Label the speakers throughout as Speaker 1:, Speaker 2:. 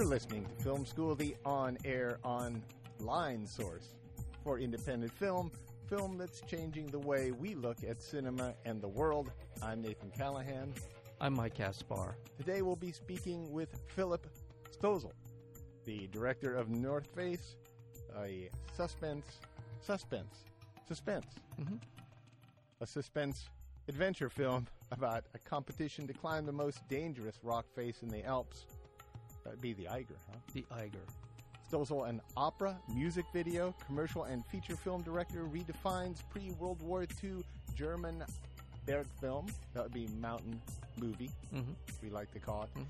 Speaker 1: You're listening to Film School, the on air, online source for independent film, film that's changing the way we look at cinema and the world. I'm Nathan Callahan.
Speaker 2: I'm Mike Caspar.
Speaker 1: Today we'll be speaking with Philip Stölzl, the director of North Face, a suspense, suspense, suspense,
Speaker 2: mm-hmm.
Speaker 1: a suspense adventure film about a competition to climb the most dangerous rock face in the Alps. That'd be the Eiger, huh?
Speaker 2: The Eiger.
Speaker 1: Stölzl, an opera, music video, commercial, and feature film director, redefines pre World War II German Bergfilm, that would be mountain movie,
Speaker 2: mm-hmm.
Speaker 1: we like to call it,
Speaker 2: mm-hmm.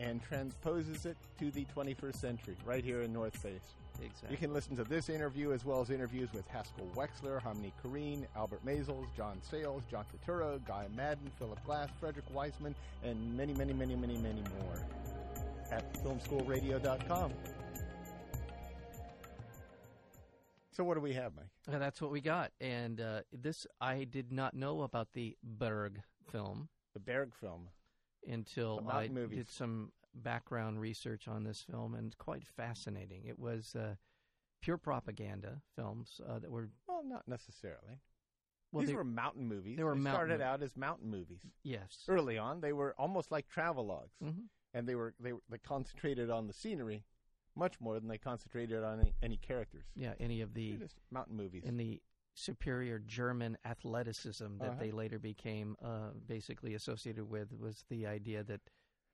Speaker 1: and transposes it to the 21st century, right here in North Face.
Speaker 2: Exactly.
Speaker 1: You can listen to this interview as well as interviews with Haskell Wexler, Harmony Korine, Albert Maysles, John Sayles, John Turturro, Guy Maddin, Philip Glass, Frederick Wiseman, and many, many, many, many, many more at filmschoolradio.com. So what do we have, Mike?
Speaker 2: Uh, that's what we got. And uh, this, I did not know about the Berg film.
Speaker 1: The Berg film.
Speaker 2: Until
Speaker 1: I
Speaker 2: movies. did some background research on this film, and quite fascinating. It was uh, pure propaganda films uh, that were.
Speaker 1: Well, not necessarily. Well, These they, were mountain movies.
Speaker 2: They were
Speaker 1: they started out as mountain movies.
Speaker 2: Yes.
Speaker 1: Early on, they were almost like travelogues,
Speaker 2: mm-hmm.
Speaker 1: And they were they were they concentrated on the scenery much more than they concentrated on any, any characters.
Speaker 2: Yeah, any of the
Speaker 1: mountain movies.
Speaker 2: In the superior German athleticism that
Speaker 1: uh-huh.
Speaker 2: they later became uh, basically associated with was the idea that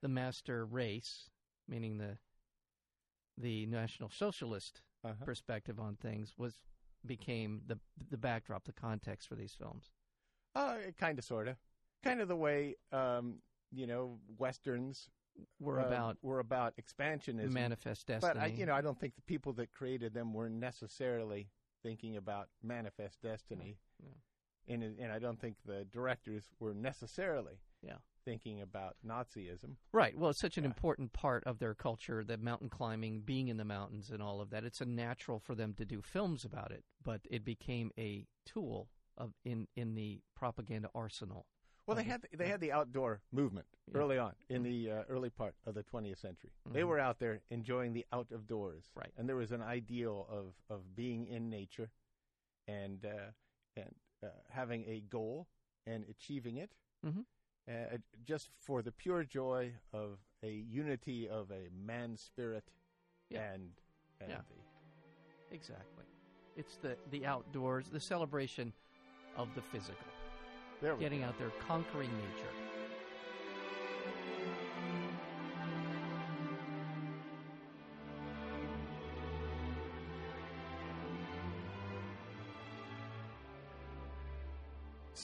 Speaker 2: the master race, meaning the the National Socialist
Speaker 1: uh-huh.
Speaker 2: perspective on things, was became the the backdrop, the context for these films.
Speaker 1: Uh, kind of, sort of, kind of the way um, you know westerns
Speaker 2: were uh, about
Speaker 1: were about expansionism,
Speaker 2: manifest destiny.
Speaker 1: But I, you know, I don't think the people that created them were necessarily thinking about manifest destiny,
Speaker 2: no, no.
Speaker 1: and and I don't think the directors were necessarily
Speaker 2: yeah
Speaker 1: thinking about Nazism.
Speaker 2: Right. Well, it's such an yeah. important part of their culture, that mountain climbing, being in the mountains, and all of that. It's a natural for them to do films about it, but it became a tool of in in the propaganda arsenal.
Speaker 1: Well, they had the, they had the outdoor movement yeah. early on in the uh, early part of the 20th century.
Speaker 2: Mm-hmm.
Speaker 1: They were out there enjoying the out of doors,
Speaker 2: right?
Speaker 1: And there was an ideal of of being in nature, and uh, and uh, having a goal and achieving it.
Speaker 2: Mm-hmm
Speaker 1: uh, just for the pure joy of a unity of a man spirit
Speaker 2: yeah.
Speaker 1: and and
Speaker 2: yeah.
Speaker 1: the
Speaker 2: exactly it's the the outdoors the celebration of the physical getting
Speaker 1: go.
Speaker 2: out there conquering nature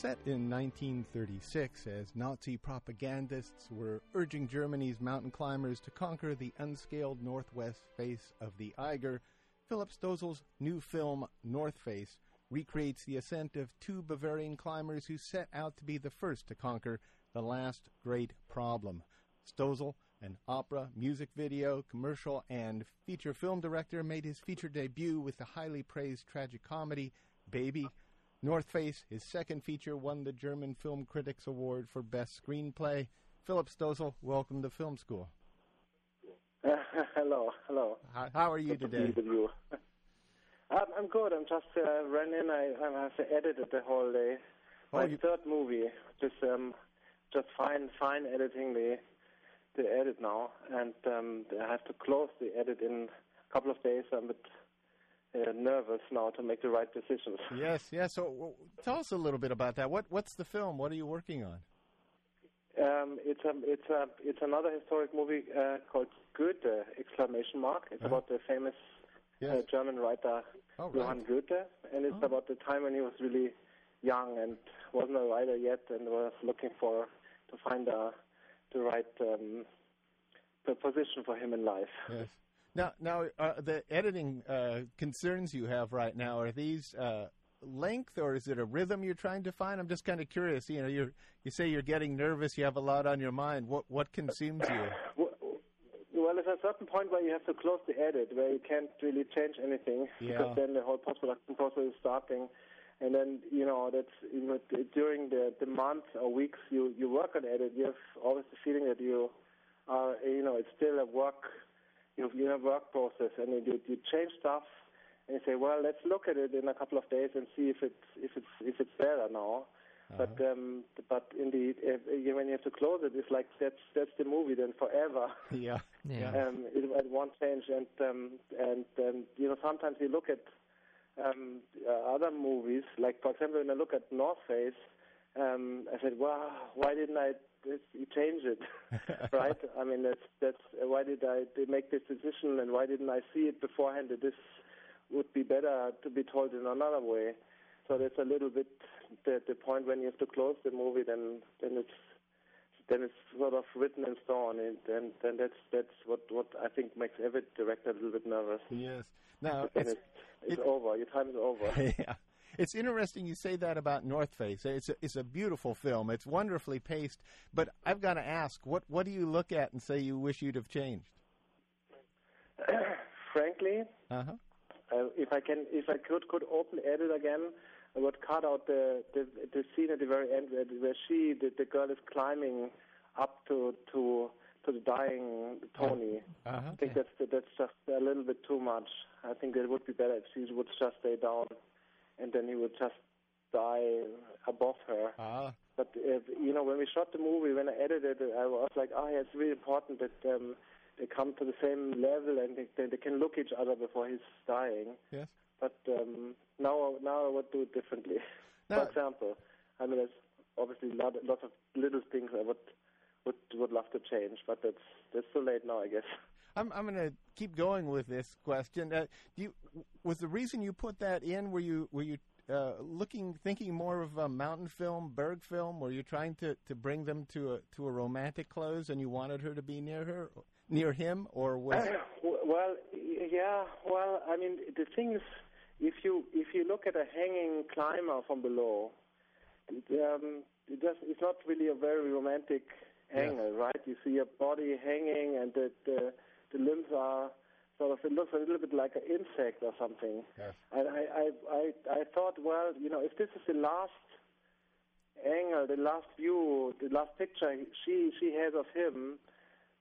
Speaker 1: Set in 1936, as Nazi propagandists were urging Germany's mountain climbers to conquer the unscaled northwest face of the Eiger, Philip Stölzl's new film, North Face, recreates the ascent of two Bavarian climbers who set out to be the first to conquer the last great problem. Stölzl, an opera, music video, commercial, and feature film director, made his feature debut with the highly praised tragic comedy Baby North Face, his second feature, won the German Film Critics Award for Best Screenplay. Philip Stölzl, welcome to Film School.
Speaker 3: Uh, hello, hello.
Speaker 1: How, how are you
Speaker 3: good
Speaker 1: today?
Speaker 3: To you. I'm, good. I'm just uh, running. I, I have edited the whole day.
Speaker 1: Oh,
Speaker 3: My
Speaker 1: you...
Speaker 3: third movie. Just um, just fine, fine editing the the edit now, and um, I have to close the edit in a couple of days. I'm a bit uh, nervous now to make the right decisions.
Speaker 1: Yes, yes. So well, tell us a little bit about that. What what's the film? What are you working on?
Speaker 3: Um, it's a it's a it's another historic movie uh, called Goethe! Exclamation mark. It's
Speaker 1: uh-huh.
Speaker 3: about the famous
Speaker 1: yes.
Speaker 3: uh, German writer
Speaker 1: oh, right.
Speaker 3: Johann Goethe, and it's
Speaker 1: oh.
Speaker 3: about the time when he was really young and wasn't a writer yet, and was looking for to find a the right um, position for him in life.
Speaker 1: Yes. Now, now uh, the editing uh, concerns you have right now are these uh, length or is it a rhythm you're trying to find? I'm just kind of curious. You know, you you say you're getting nervous, you have a lot on your mind. What what consumes you?
Speaker 3: Well, there's a certain point where you have to close the edit, where you can't really change anything
Speaker 1: yeah.
Speaker 3: because then the whole post-production process is starting. And then you know that's you know, during the the months or weeks you you work on edit, you have always the feeling that you are you know it's still a work you know, you have work process and you you change stuff and you say, well, let's look at it in a couple of days and see if it's if it's if it's better now.
Speaker 1: Uh-huh.
Speaker 3: But um, but indeed, the if, when you have to close it, it's like that's that's the movie then forever.
Speaker 1: Yeah.
Speaker 2: Yeah.
Speaker 3: um, it, it won't change. And um, and um, you know sometimes you look at um, uh, other movies, like for example when I look at North Face, um, I said, wow, why didn't I this, you change it, right? I mean that's that's uh, why did I make this decision and why didn't I see it beforehand that this would be better to be told in another way. So that's a little bit the the point when you have to close the movie, then then it's then it's sort of written in stone, and then then that's that's what what I think makes every director a little bit nervous.
Speaker 1: Yes. Now it's
Speaker 3: it's, it's
Speaker 1: it-
Speaker 3: over. Your time is over.
Speaker 1: yeah. It's interesting you say that about North Face. It's a, it's a beautiful film. It's wonderfully paced. But I've got to ask, what what do you look at and say you wish you'd have changed?
Speaker 3: Frankly,
Speaker 1: Uh huh.
Speaker 3: Uh, if I can, if I could could open edit again, I would cut out the the, the scene at the very end where, where she the, the girl is climbing up to to to the dying Tony.
Speaker 1: Uh huh.
Speaker 3: I think that's that's just a little bit too much. I think it would be better if she would just stay down, and then he would just die above her.
Speaker 1: Ah.
Speaker 3: But uh, you know, when we shot the movie, when I edited it, I was like, oh, yeah, it's really important that um, they come to the same level and they, they, they can look each other before he's dying.
Speaker 1: Yes.
Speaker 3: But um, now, now I would do it differently.
Speaker 1: Now-
Speaker 3: For example, I mean, there's obviously lot, lots of little things I would would would love to change, but that's that's too late now, I guess.
Speaker 1: I'm I'm going to keep going with this question. Uh, do you was the reason you put that in? Were you were you uh, looking thinking more of a mountain film, Berg film? Were you trying to, to bring them to a to a romantic close, and you wanted her to be near her, near him, or was
Speaker 3: well, yeah. Well, I mean, the thing is, if you if you look at a hanging climber from below, it, um, it does, it's not really a very romantic
Speaker 1: Yes.
Speaker 3: angle, right? You see a body hanging, and the, the the limbs are sort of. It looks a little bit like an insect or something.
Speaker 1: Yes.
Speaker 3: And I, I I I thought, well, you know, if this is the last angle, the last view, the last picture she she has of him,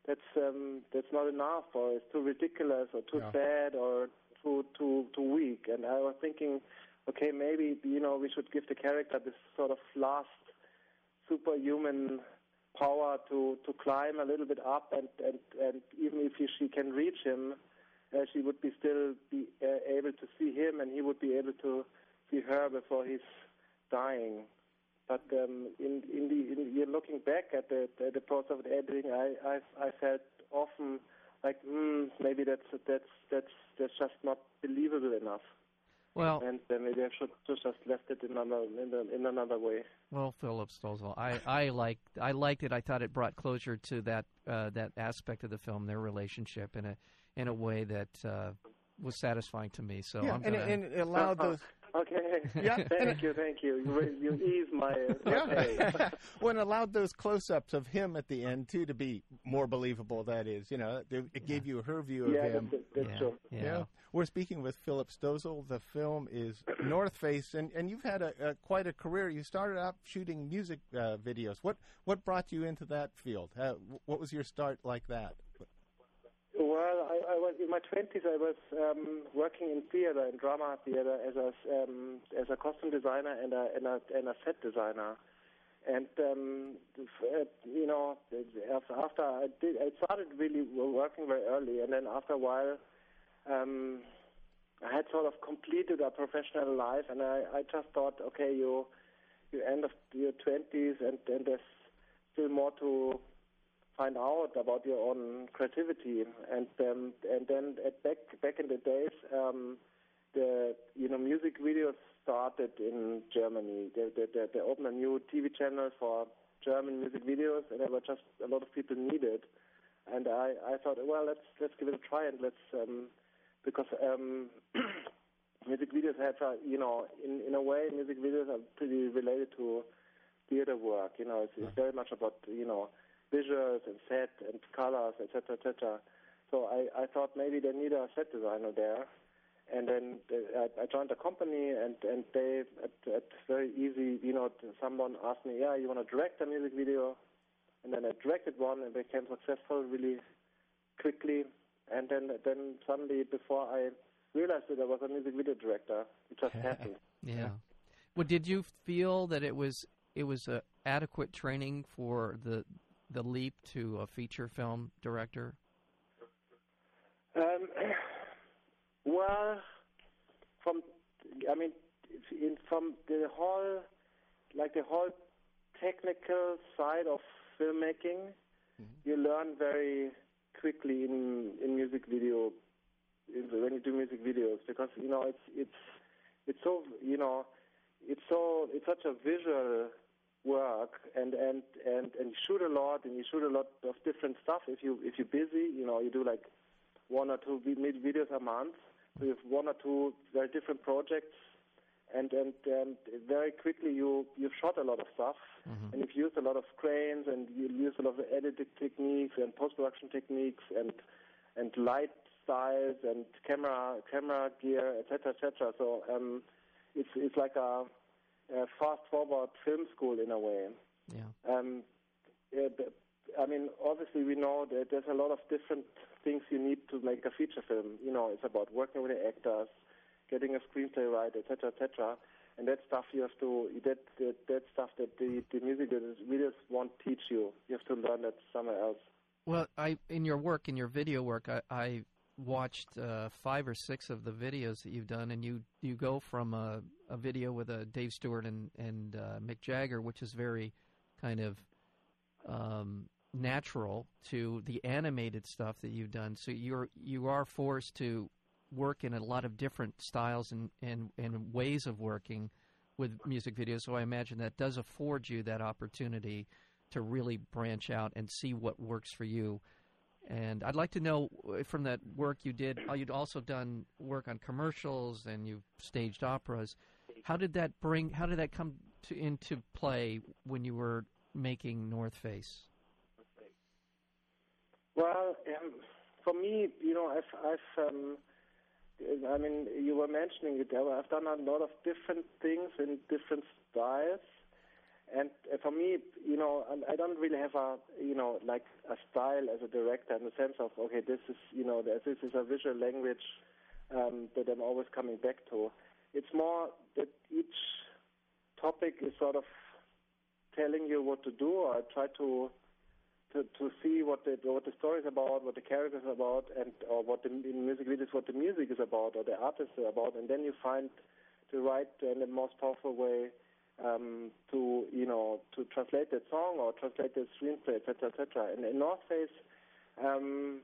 Speaker 3: that's um, that's not enough, or it's too ridiculous, or too
Speaker 1: Yeah.
Speaker 3: sad, or too too too weak. And I was thinking, okay, maybe you know we should give the character this sort of last superhuman power to to climb a little bit up, and and and even if he, she can reach him, uh, she would be still be uh, able to see him, and he would be able to see her before he's dying. But um, in in the in, you're looking back at the at the process of the editing, I I, I felt often like mm, maybe that's that's that's that's just not believable enough,
Speaker 2: Well,
Speaker 3: and uh, maybe I should just just left it in another in, a, in another way.
Speaker 2: well, Philip Stölzl, I I liked I liked it. I thought it brought closure to that uh, that aspect of the film, their relationship, in a in a way that uh, was satisfying to me. So
Speaker 1: yeah,
Speaker 2: I'm
Speaker 1: and,
Speaker 2: gonna.
Speaker 1: it, and it allowed those.
Speaker 3: Okay.
Speaker 1: Yeah.
Speaker 3: Thank you. Thank you. You re- you ease my. my pain.
Speaker 1: Yeah, when allowed those close-ups of him at the end too to be more believable. That is, you know, it it gave you her view of
Speaker 3: Yeah,
Speaker 1: him.
Speaker 3: that's, that's
Speaker 2: yeah,
Speaker 3: true.
Speaker 2: yeah.
Speaker 1: We're speaking with Philip Stölzl. The film is North Face, and, and you've had a, a quite a career. You started out shooting music uh, videos. What what brought you into that field? Uh, what was your start like that?
Speaker 3: Well, I, I was in my twenties. I was um, working in theater, in drama theater, as a um, as a costume designer and a and a, and a set designer. And um, uh, you know, after I did, I started really working very early, and then after a while, um, I had sort of completed a professional life, and I, I just thought, okay, you you end of your twenties, and, and there's still more to find out about your own creativity. And um, and then at back back in the days um, the you know music videos started in Germany. They, they, they, they opened a new TV channel for German music videos and there were just a lot of people needed. And I, I thought well let's let's give it a try and let's um, because um, music videos have a, you know in in a way music videos are pretty related to theater work. You know it's, it's very much about you know visuals and set and colors, etc., etc. So I, I thought maybe they need a set designer there, and then I, I joined a company, and and they at, at very easy, you know, someone asked me, yeah, you want to direct a music video, and then I directed one and became successful really quickly, and then then suddenly before I realized that I was a music video director, it just happened.
Speaker 2: Yeah. Well, did you feel that it was it was a adequate training for the the leap to a feature film director?
Speaker 3: Um, well, from I mean, in, from the whole like the whole technical side of filmmaking, mm-hmm. you learn very quickly in in music video when you do music videos because you know it's it's it's so you know it's so it's such a visual work and and and and you shoot a lot and you shoot a lot of different stuff. If you if you're busy you know you do like one or two videos a month. So you have one or two very different projects and and and very quickly you you've shot a lot of stuff. Mm-hmm. and you've used a lot of cranes and you use a lot of editing techniques and post production techniques and and light styles and camera camera gear etc etc so um it's it's like a uh, fast forward film school in a way.
Speaker 2: Yeah.
Speaker 3: Um, I mean, obviously we know that there's a lot of different things you need to make a feature film. You know, it's about working with the actors, getting a screenplay right, etc., etc. And that stuff you have to that that, that stuff that the the music videos won't teach you. You have to learn that somewhere else.
Speaker 2: Well, I in your work, in your video work, I, I watched uh, five or six of the videos that you've done, and you you go from a, a video with a Dave Stewart and and uh, Mick Jagger, which is very kind of um, natural, to the animated stuff that you've done. So you're you are forced to work in a lot of different styles and and, and ways of working with music videos. So I imagine that does afford you that opportunity to really branch out and see what works for you and I'd like to know uh, from that work you did, you'd also done work on commercials and you've staged operas. How did that bring? How did that come to, into play when you were making North Face?
Speaker 3: Well, um, for me, you know, I've, I've um, I mean, you were mentioning it. I've done a lot of different things in different styles. And uh, for me, you know, I don't really have a, you know, like a style as a director in the sense of, okay, this is, you know, this is a visual language um, that I'm always coming back to. It's more that each topic is sort of telling you what to do, I try to to to see what the what the story is about, what the characters about, and or what the in music videos what the music is about, or the artists are about, and then you find the right and the most powerful way um, to you know to translate that song or translate the screenplay, etc., etc. And in North Face, um,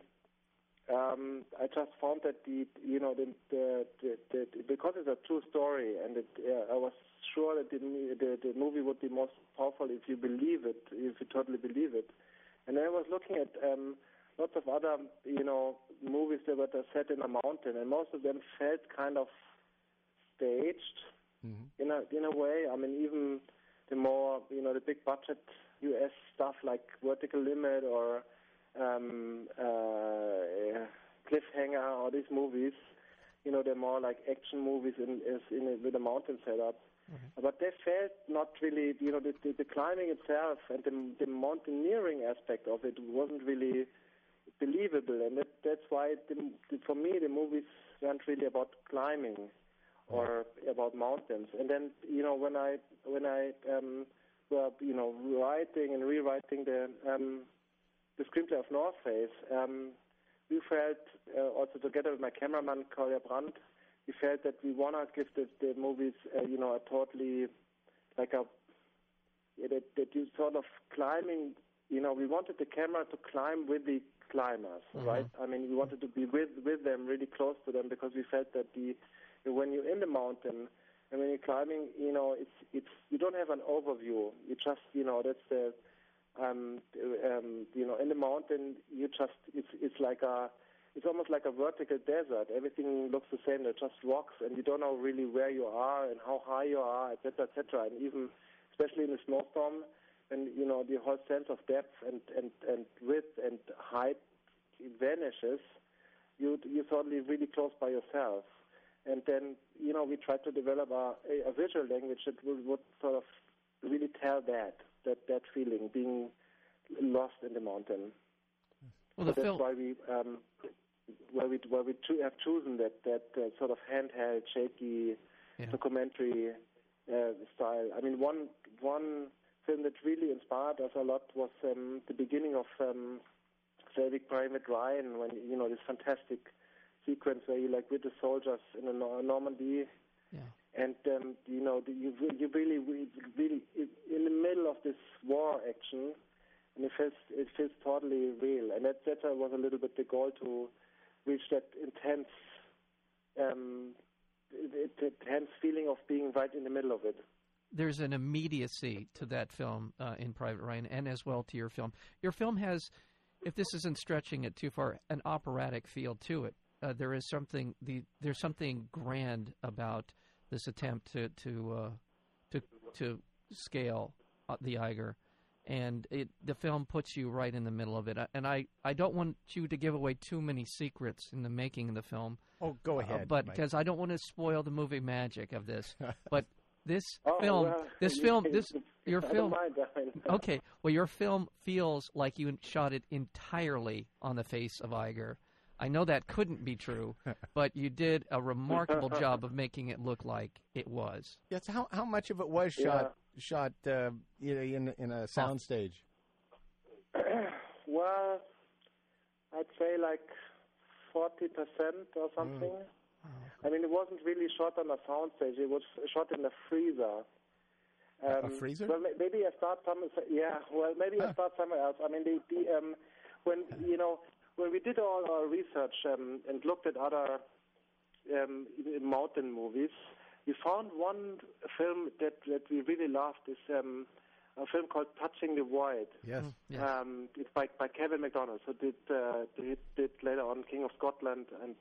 Speaker 3: um, I just found that the you know the, the, the, the because it's a true story, and it, uh, I was sure that the, the the movie would be most powerful if you believe it, if you totally believe it. And I was looking at um, lots of other you know movies that were set in a mountain, and most of them felt kind of staged mm-hmm. in a in a way. I mean, even the more you know the big budget U.S. stuff like Vertical Limit or um, uh, Cliffhanger or these movies, you know, they're more like action movies in, in, in with a mountain setup. Mm-hmm. But they felt not really, you know, the, the, the climbing itself and the, the mountaineering aspect of it wasn't really believable, and that, that's why the, the, for me the movies weren't really about climbing or about mountains. And then you know when I when I um, were you know writing and rewriting the um, the screenplay of North Face, um, we felt uh, also together with my cameraman Kolja Brandt, we felt that we wanna give the, the movies uh, you know a totally like a yeah, that that you sort of climbing. You know, we wanted the camera to climb with the climbers, mm-hmm. right? I mean, we wanted to be with with them, really close to them, because we felt that the when you're in the mountain and when you're climbing, you know, it's it's you don't have an overview. You just, you know, that's the, um, um, you know, in the mountain, you just it's it's like a it's almost like a vertical desert. Everything looks the same. They're just rocks, and you don't know really where you are and how high you are, etc., etc. And even, especially in a snowstorm, and you know the whole sense of depth and and and width and height vanishes. You you're suddenly really close by yourself. And then, you know, we tried to develop a, a, visual language that would, would sort of really tell that, that, that feeling, being lost in the mountain.
Speaker 2: Well, the
Speaker 3: so
Speaker 2: film,
Speaker 3: that's why we, um, where we where we cho- have chosen that that uh, sort of handheld, shaky
Speaker 2: Yeah.
Speaker 3: documentary uh, style. I mean, one one film that really inspired us a lot was um, the beginning of um, Saving Private Ryan, when you know this fantastic sequence where you like with the soldiers in Normandy,
Speaker 2: Yeah.
Speaker 3: and um, you know the, you you really really, in the middle of this war action, and it feels it feels totally real, and that that was a little bit the goal to reach that intense. Um, intense feeling of being right in the middle of it.
Speaker 2: there's an immediacy to that film uh, in Private Ryan, and as well to your film. Your film has, if this isn't stretching it too far, an operatic feel to it. Uh, there is something the there's something grand about this attempt to to uh, to to scale uh, the Eiger, and it the film puts you right in the middle of it. Uh, And I I don't want you to give away too many secrets in the making of the film.
Speaker 1: Oh, go
Speaker 2: Uh,
Speaker 1: ahead.
Speaker 2: but because I don't want to spoil the movie magic of this. but this
Speaker 3: Oh,
Speaker 2: film,
Speaker 3: well,
Speaker 2: this
Speaker 3: you-
Speaker 2: film, this your film.
Speaker 3: Don't mind, I mean,
Speaker 2: Okay, well, your film feels like you shot it entirely on the face of Eiger. I know that couldn't be true, but you did a remarkable job of making it look like it was.
Speaker 1: yes, how how much of it was shot shot uh, you know, in in a sound stage?
Speaker 3: well, I'd say like forty percent or something. I mean, it wasn't really shot on a soundstage. It was shot in a freezer.
Speaker 1: A- a freezer?
Speaker 3: Well, maybe I start somewhere. Yeah. Well, maybe I start somewhere else. I mean, the, the um, when you know when we did all our research um, and looked at other um, mountain movies, we found one film that that we really loved. Is um, a film called Touching the Void.
Speaker 1: Yes.
Speaker 2: Yes.
Speaker 3: Um, it's by by Kevin Macdonald, who did uh, did, did later on King of Scotland and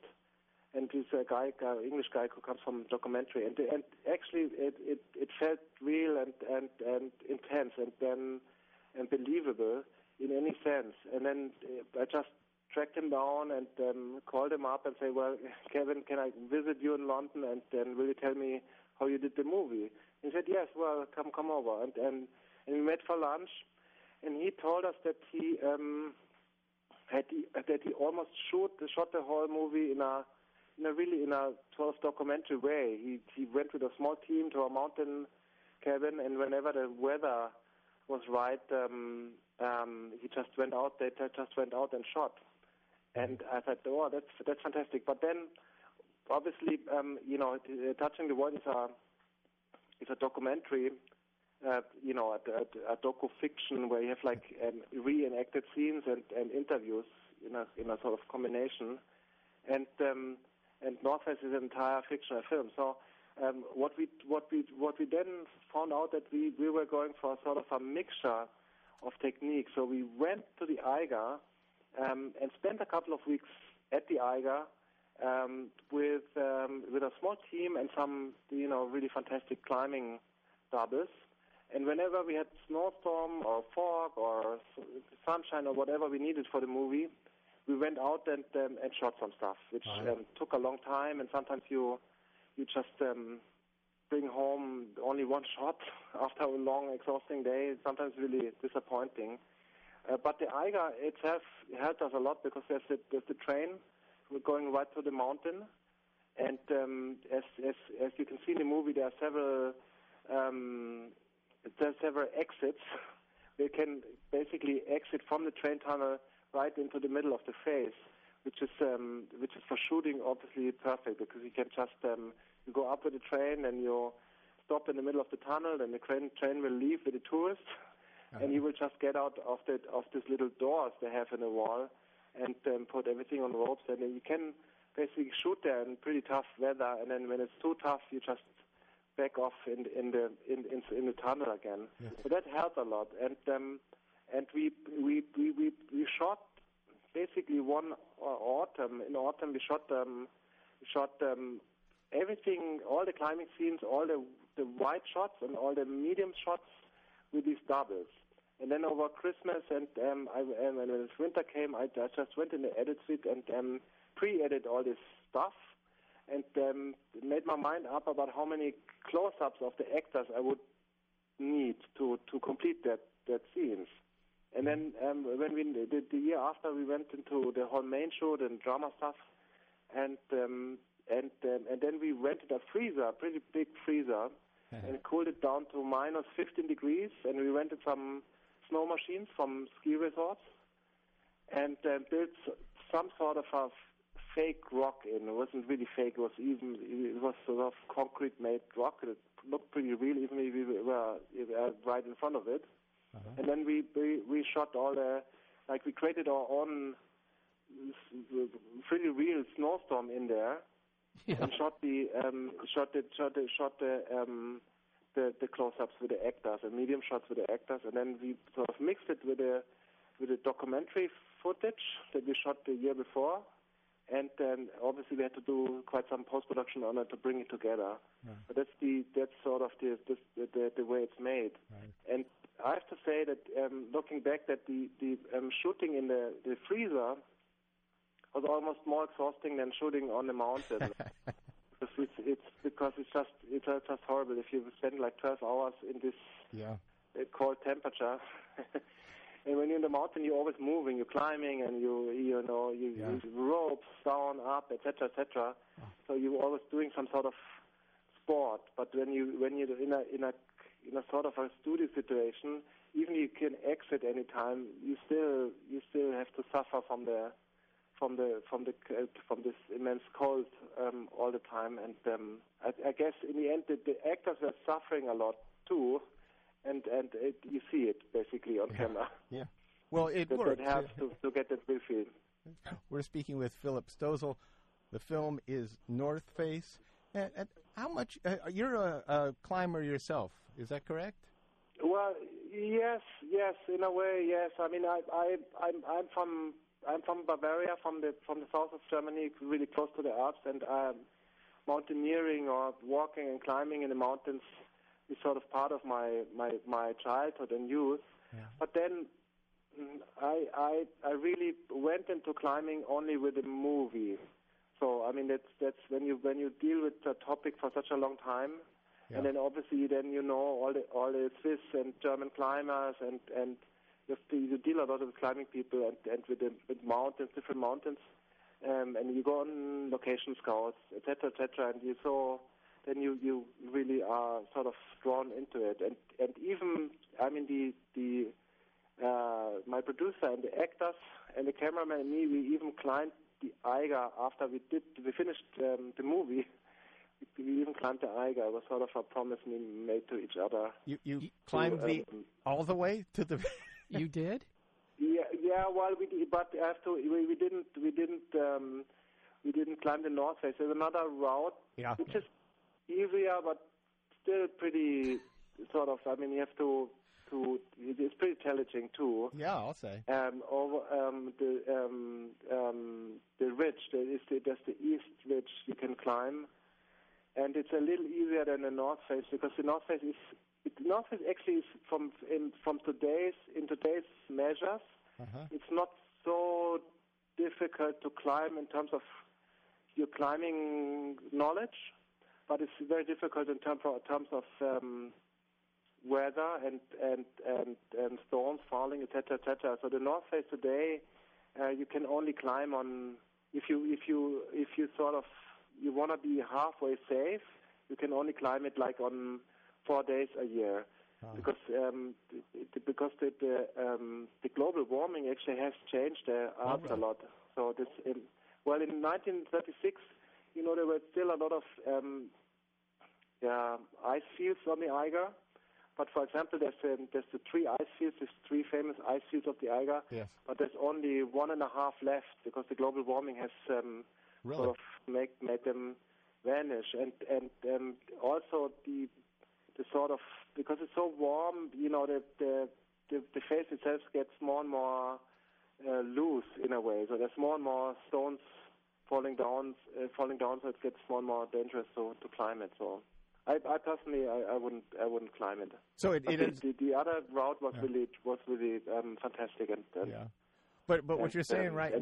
Speaker 3: and he's a guy, uh, English guy who comes from documentary, and and actually it it, it felt real and and and intense and then and believable in any sense. And then uh, I just tracked him down and um, called him up and say, well, Kevin, can I visit you in London and then will you tell me how you did the movie? He said, yes, well, come come over and and and we met for lunch, and he told us that he um, had he, that he almost shoot shot the whole movie in a in a really in a sort of documentary way. He he went with a small team to a mountain cabin, and whenever the weather was right, um, um, he just went out. They just went out and shot. And I thought, oh, that's that's fantastic. But then, obviously, um, you know, touching the void is a is a documentary. Uh, you know, a, a, a docu fiction where you have like um, reenacted scenes and, and interviews in a in a sort of combination, and um, and Northwest is an entire fictional film. So um, what we what we what we then found out that we we were going for a sort of a mixture of techniques. So we went to the Eiger um, and spent a couple of weeks at the Eiger um, with um, with a small team and some you know really fantastic climbing doubles. And whenever we had snowstorm or fog or sunshine or whatever we needed for the movie, we went out and um, and shot some stuff, which
Speaker 1: Wow.
Speaker 3: um, took a long time. And sometimes you you just um, bring home only one shot after a long, exhausting day. It's sometimes really disappointing. Uh, but the Eiger itself helped us a lot because there's the, there's the train we're going right to the mountain, and um, as as as you can see in the movie, there are several um, there are several exits. They can basically exit from the train tunnel right into the middle of the face, which is um, which is for shooting obviously perfect because you can just um, you go up with the train and you stop in the middle of the tunnel, and the train train will leave with the tourists, and you will just get out of the of these little doors they have in the wall, and um, put everything on ropes, and then you can basically shoot there in pretty tough weather, and then when it's too tough, you just back off in in the in in, in the tunnel again. So that helped a lot, and um, and we we we we, we shot basically one uh, autumn. In autumn, we shot um, we shot um, everything, all the climbing scenes, all the the wide shots and all the medium shots with these doubles. And then over Christmas and um, I, um, when winter came, I, I just went in the edit suite and um, pre-edited all this stuff and um, made my mind up about how many close-ups of the actors I would need to, to complete that, that scenes. And then um, when we the, the year after, we went into the whole main show and drama stuff, and um, and um, and then we rented a freezer, a pretty big freezer, and cooled it down to minus 15 degrees, and we rented some snow machines from ski resorts, and uh, built some sort of a fake rock in. It wasn't really fake. It was even it was sort of concrete made rock. It looked pretty real, even if we were, right in front of it. Uh-huh. And then we, we we shot all the like we created our own pretty real snowstorm in there. Yeah. And shot the um, shot the shot the shot the um, the, the close-ups with the actors and medium shots with the actors, and then we sort of mixed it with the with the documentary footage that we shot the year before, and then obviously we had to do quite some post production on it to bring it together. Right. But that's the that's sort of the the the, the way it's made. Right. And I have to say that um, looking back, that the the um, shooting in the the freezer was almost more exhausting than shooting on the mountain. because it's, it's because it's just it's just horrible if you spend like 12 hours in this
Speaker 1: yeah.
Speaker 3: Uh, cold temperature. And when you're in the mountain, you're always moving. You're climbing, and you you know you yeah. use ropes down, up, etc., etc. Oh. So you're always doing some sort of sport. But when you when you're in a in a in a sort of a studio situation, even you can exit anytime, you still you still have to suffer from the from the from the uh, from this immense cold um, all the time. And um, I, I guess in the end, the, the actors were suffering a lot too and and it, you see it basically on
Speaker 1: yeah.
Speaker 3: camera.
Speaker 1: Yeah. Well, it
Speaker 3: that,
Speaker 1: works.
Speaker 3: That helps to, to get that real feel.
Speaker 1: We're speaking with Philip Stölzl. The film is North Face. And, and how much? Uh, you're a, a climber yourself, is that correct?
Speaker 3: Well, yes, yes, in a way, yes. I mean, I, I, I'm, I'm from, I'm from Bavaria, from the from the south of Germany, really close to the Alps, and um, mountaineering or walking and climbing in the mountains is sort of part of my my my childhood and youth. Yeah. But then mm, I I I really went into climbing only with a movie. So I mean that's that's when you when you deal with a topic for such a long time, yeah. and then obviously then you know all the all the Swiss and German climbers and and you to you deal a lot with climbing people and and with the, with mountains different mountains, um, and you go on location scouts etc etc and you saw then you you really are sort of drawn into it. And and even I mean the the uh, my producer and the actors and the cameraman and me, we even climbed the Eiger after we did we finished um, the movie. We even climbed the Eiger. It was sort of a promise we made to each other.
Speaker 1: You you to, climbed um, the all the way to the.
Speaker 2: you did.
Speaker 3: Yeah, yeah. Well, we did, but after we, we didn't we didn't um, we didn't climb the North Face. There's another route,
Speaker 1: yeah.
Speaker 3: which is easier, but still pretty sort of. I mean, you have to to. It's pretty challenging too.
Speaker 1: Yeah, I'll say.
Speaker 3: Um, over um, the um, um, the ridge. There is the, there's the east ridge you can climb, and it's a little easier than the north face because the north face is. The north face actually is from in, from today's in today's measures. Uh-huh. It's not so difficult to climb in terms of your climbing knowledge but it's very difficult in terms of, terms of um, weather and and and and storms falling, etc., etc. So the North Face today, uh, you can only climb on if you if you if you sort of you want to be halfway safe, you can only climb it like on four days a year. Oh. Because um, because the the, um, the global warming actually has changed the Alps a lot. So this in, well in 1936 you know, there were still a lot of um, yeah, ice fields on the Eiger. But for example, there's um, there's the three ice fields, there's three famous ice fields of the Eiger.
Speaker 1: Yes.
Speaker 3: But there's only one and a half left because the global warming has um,
Speaker 1: really?
Speaker 3: sort of make, made them vanish. And and um, also the the sort of because it's so warm, you know, the the the, the face itself gets more and more uh, loose in a way. So there's more and more stones falling down, uh, falling down, so it gets more and more dangerous to, to climb it. So, I, I personally, I, I, wouldn't, I wouldn't climb it.
Speaker 1: So it, it
Speaker 3: the,
Speaker 1: is...
Speaker 3: the, the, other route was yeah. really, was really um, fantastic, and, and,
Speaker 1: yeah. But but what you're saying
Speaker 3: um,
Speaker 1: right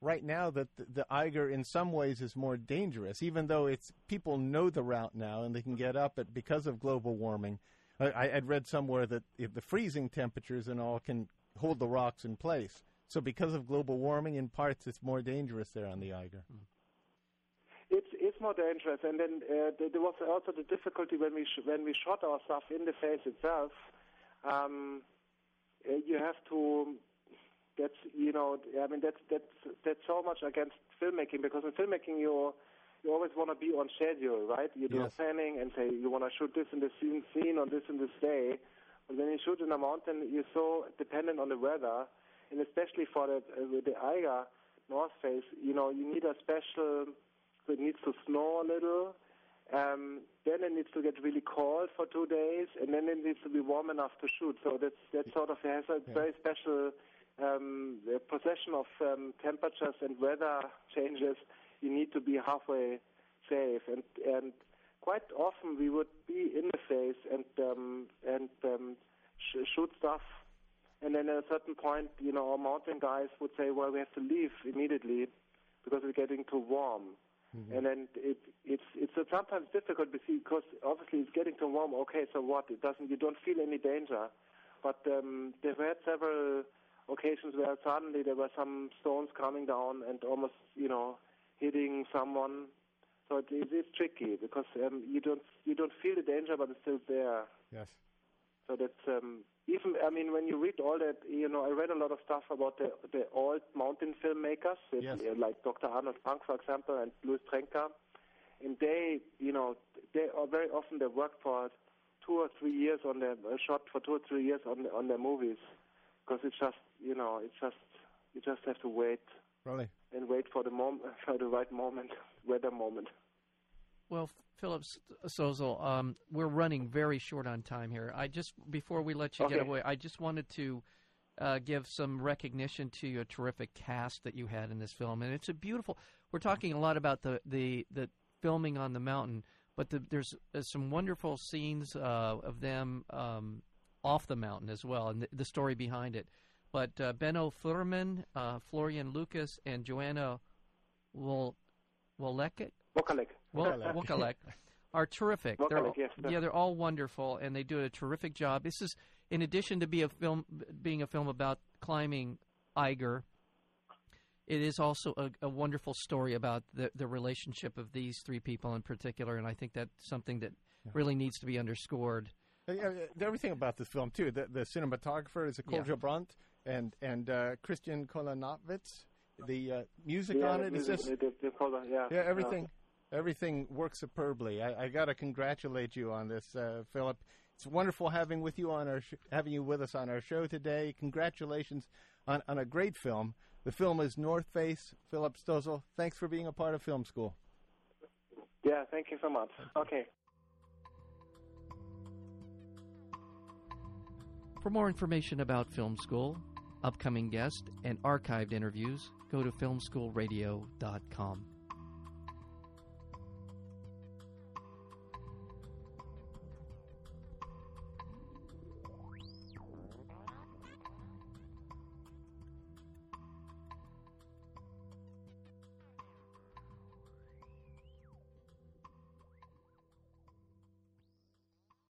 Speaker 1: right now that the, the Eiger in some ways is more dangerous, even though it's people know the route now and they can get up it because of global warming. I, I'd read somewhere that if the freezing temperatures and all can hold the rocks in place. So because of global warming, in parts, it's more dangerous there on the Eiger.
Speaker 3: It's it's more dangerous, and then uh, there was also the difficulty when we sh- when we shot our stuff in the face itself. Um, uh, you have to. That's you know I mean that's that's that's so much against filmmaking because in filmmaking you you always want to be on schedule, right? You do
Speaker 1: Yes.
Speaker 3: planning and say you want to shoot this in this scene, scene on this in this day. But when you shoot in a mountain, you're so dependent on the weather, and especially for the uh, with the Eiger North Face, you know, you need a special. So it needs to snow a little. Um, then it needs to get really cold for two days, and then it needs to be warm enough to shoot. So that's that sort of has a
Speaker 1: Yeah.
Speaker 3: very special um, the possession of um, temperatures and weather changes. You need to be halfway safe, and and quite often we would be in the face and um, and um, sh- shoot stuff. And then at a certain point, you know, our mountain guys would say, "Well, we have to leave immediately because it's getting too warm." And then it, it's it's sometimes difficult because obviously it's getting too warm. Okay, so what? It doesn't. You don't feel any danger, but um, there were several occasions where suddenly there were some stones coming down and almost you know hitting someone. So it, it is tricky because um, you don't you don't feel the danger, but it's still there.
Speaker 1: Yes.
Speaker 3: So that's um, even. I mean, when you read all that, you know, I read a lot of stuff about the the old mountain filmmakers,
Speaker 1: Yes.
Speaker 3: uh, like Dr. Arnold Fanck, for example, and Luis Trenker, and they, you know, they are very often they work for two or three years on their uh, shot for two or three years on the, on their movies, because it's just, you know, it's just you just have to wait
Speaker 1: Really?
Speaker 3: and wait for the mom for the right moment, weather moment.
Speaker 2: Well, Philip Sozel, um, we're running very short on time here. I just before we let you get away, I just wanted to uh, give some recognition to your terrific cast that you had in this film, and it's a beautiful. We're talking a lot about the the, the filming on the mountain, but the, there's uh, some wonderful scenes uh, of them um, off the mountain as well, and the, the story behind it. But uh, Benno Fürmann, uh, Florian Lukas, and Johanna Wol- Wolekit
Speaker 3: Wokalek.
Speaker 2: well,
Speaker 1: Wokalek.
Speaker 2: Wokalek are terrific. they're all,
Speaker 3: yes.
Speaker 2: yeah, they're all wonderful, and they do a terrific job. This is, in addition to be a film, being a film about climbing Eiger, it is also a, a wonderful story about the the relationship of these three people in particular, and I think that's something that really needs to be underscored.
Speaker 1: Uh, yeah, yeah, everything about this film too. The, the cinematographer is a
Speaker 2: Yeah.
Speaker 1: Kolja Brandt and and uh, Christian Kolonovits. The uh, music
Speaker 3: Yeah,
Speaker 1: on it is
Speaker 3: music,
Speaker 1: just
Speaker 3: the- the yeah.
Speaker 1: yeah everything everything works superbly. I, I got to congratulate you on this, uh, Philip. It's wonderful having with you on our sh- having you with us on our show today. Congratulations on, on a great film. The film is North Face. Philip Stölzl, thanks for being a part of Film School.
Speaker 3: Yeah, thank you so much. Okay.
Speaker 2: For more information about Film School, upcoming guests, and archived interviews, go to filmschoolradio.com.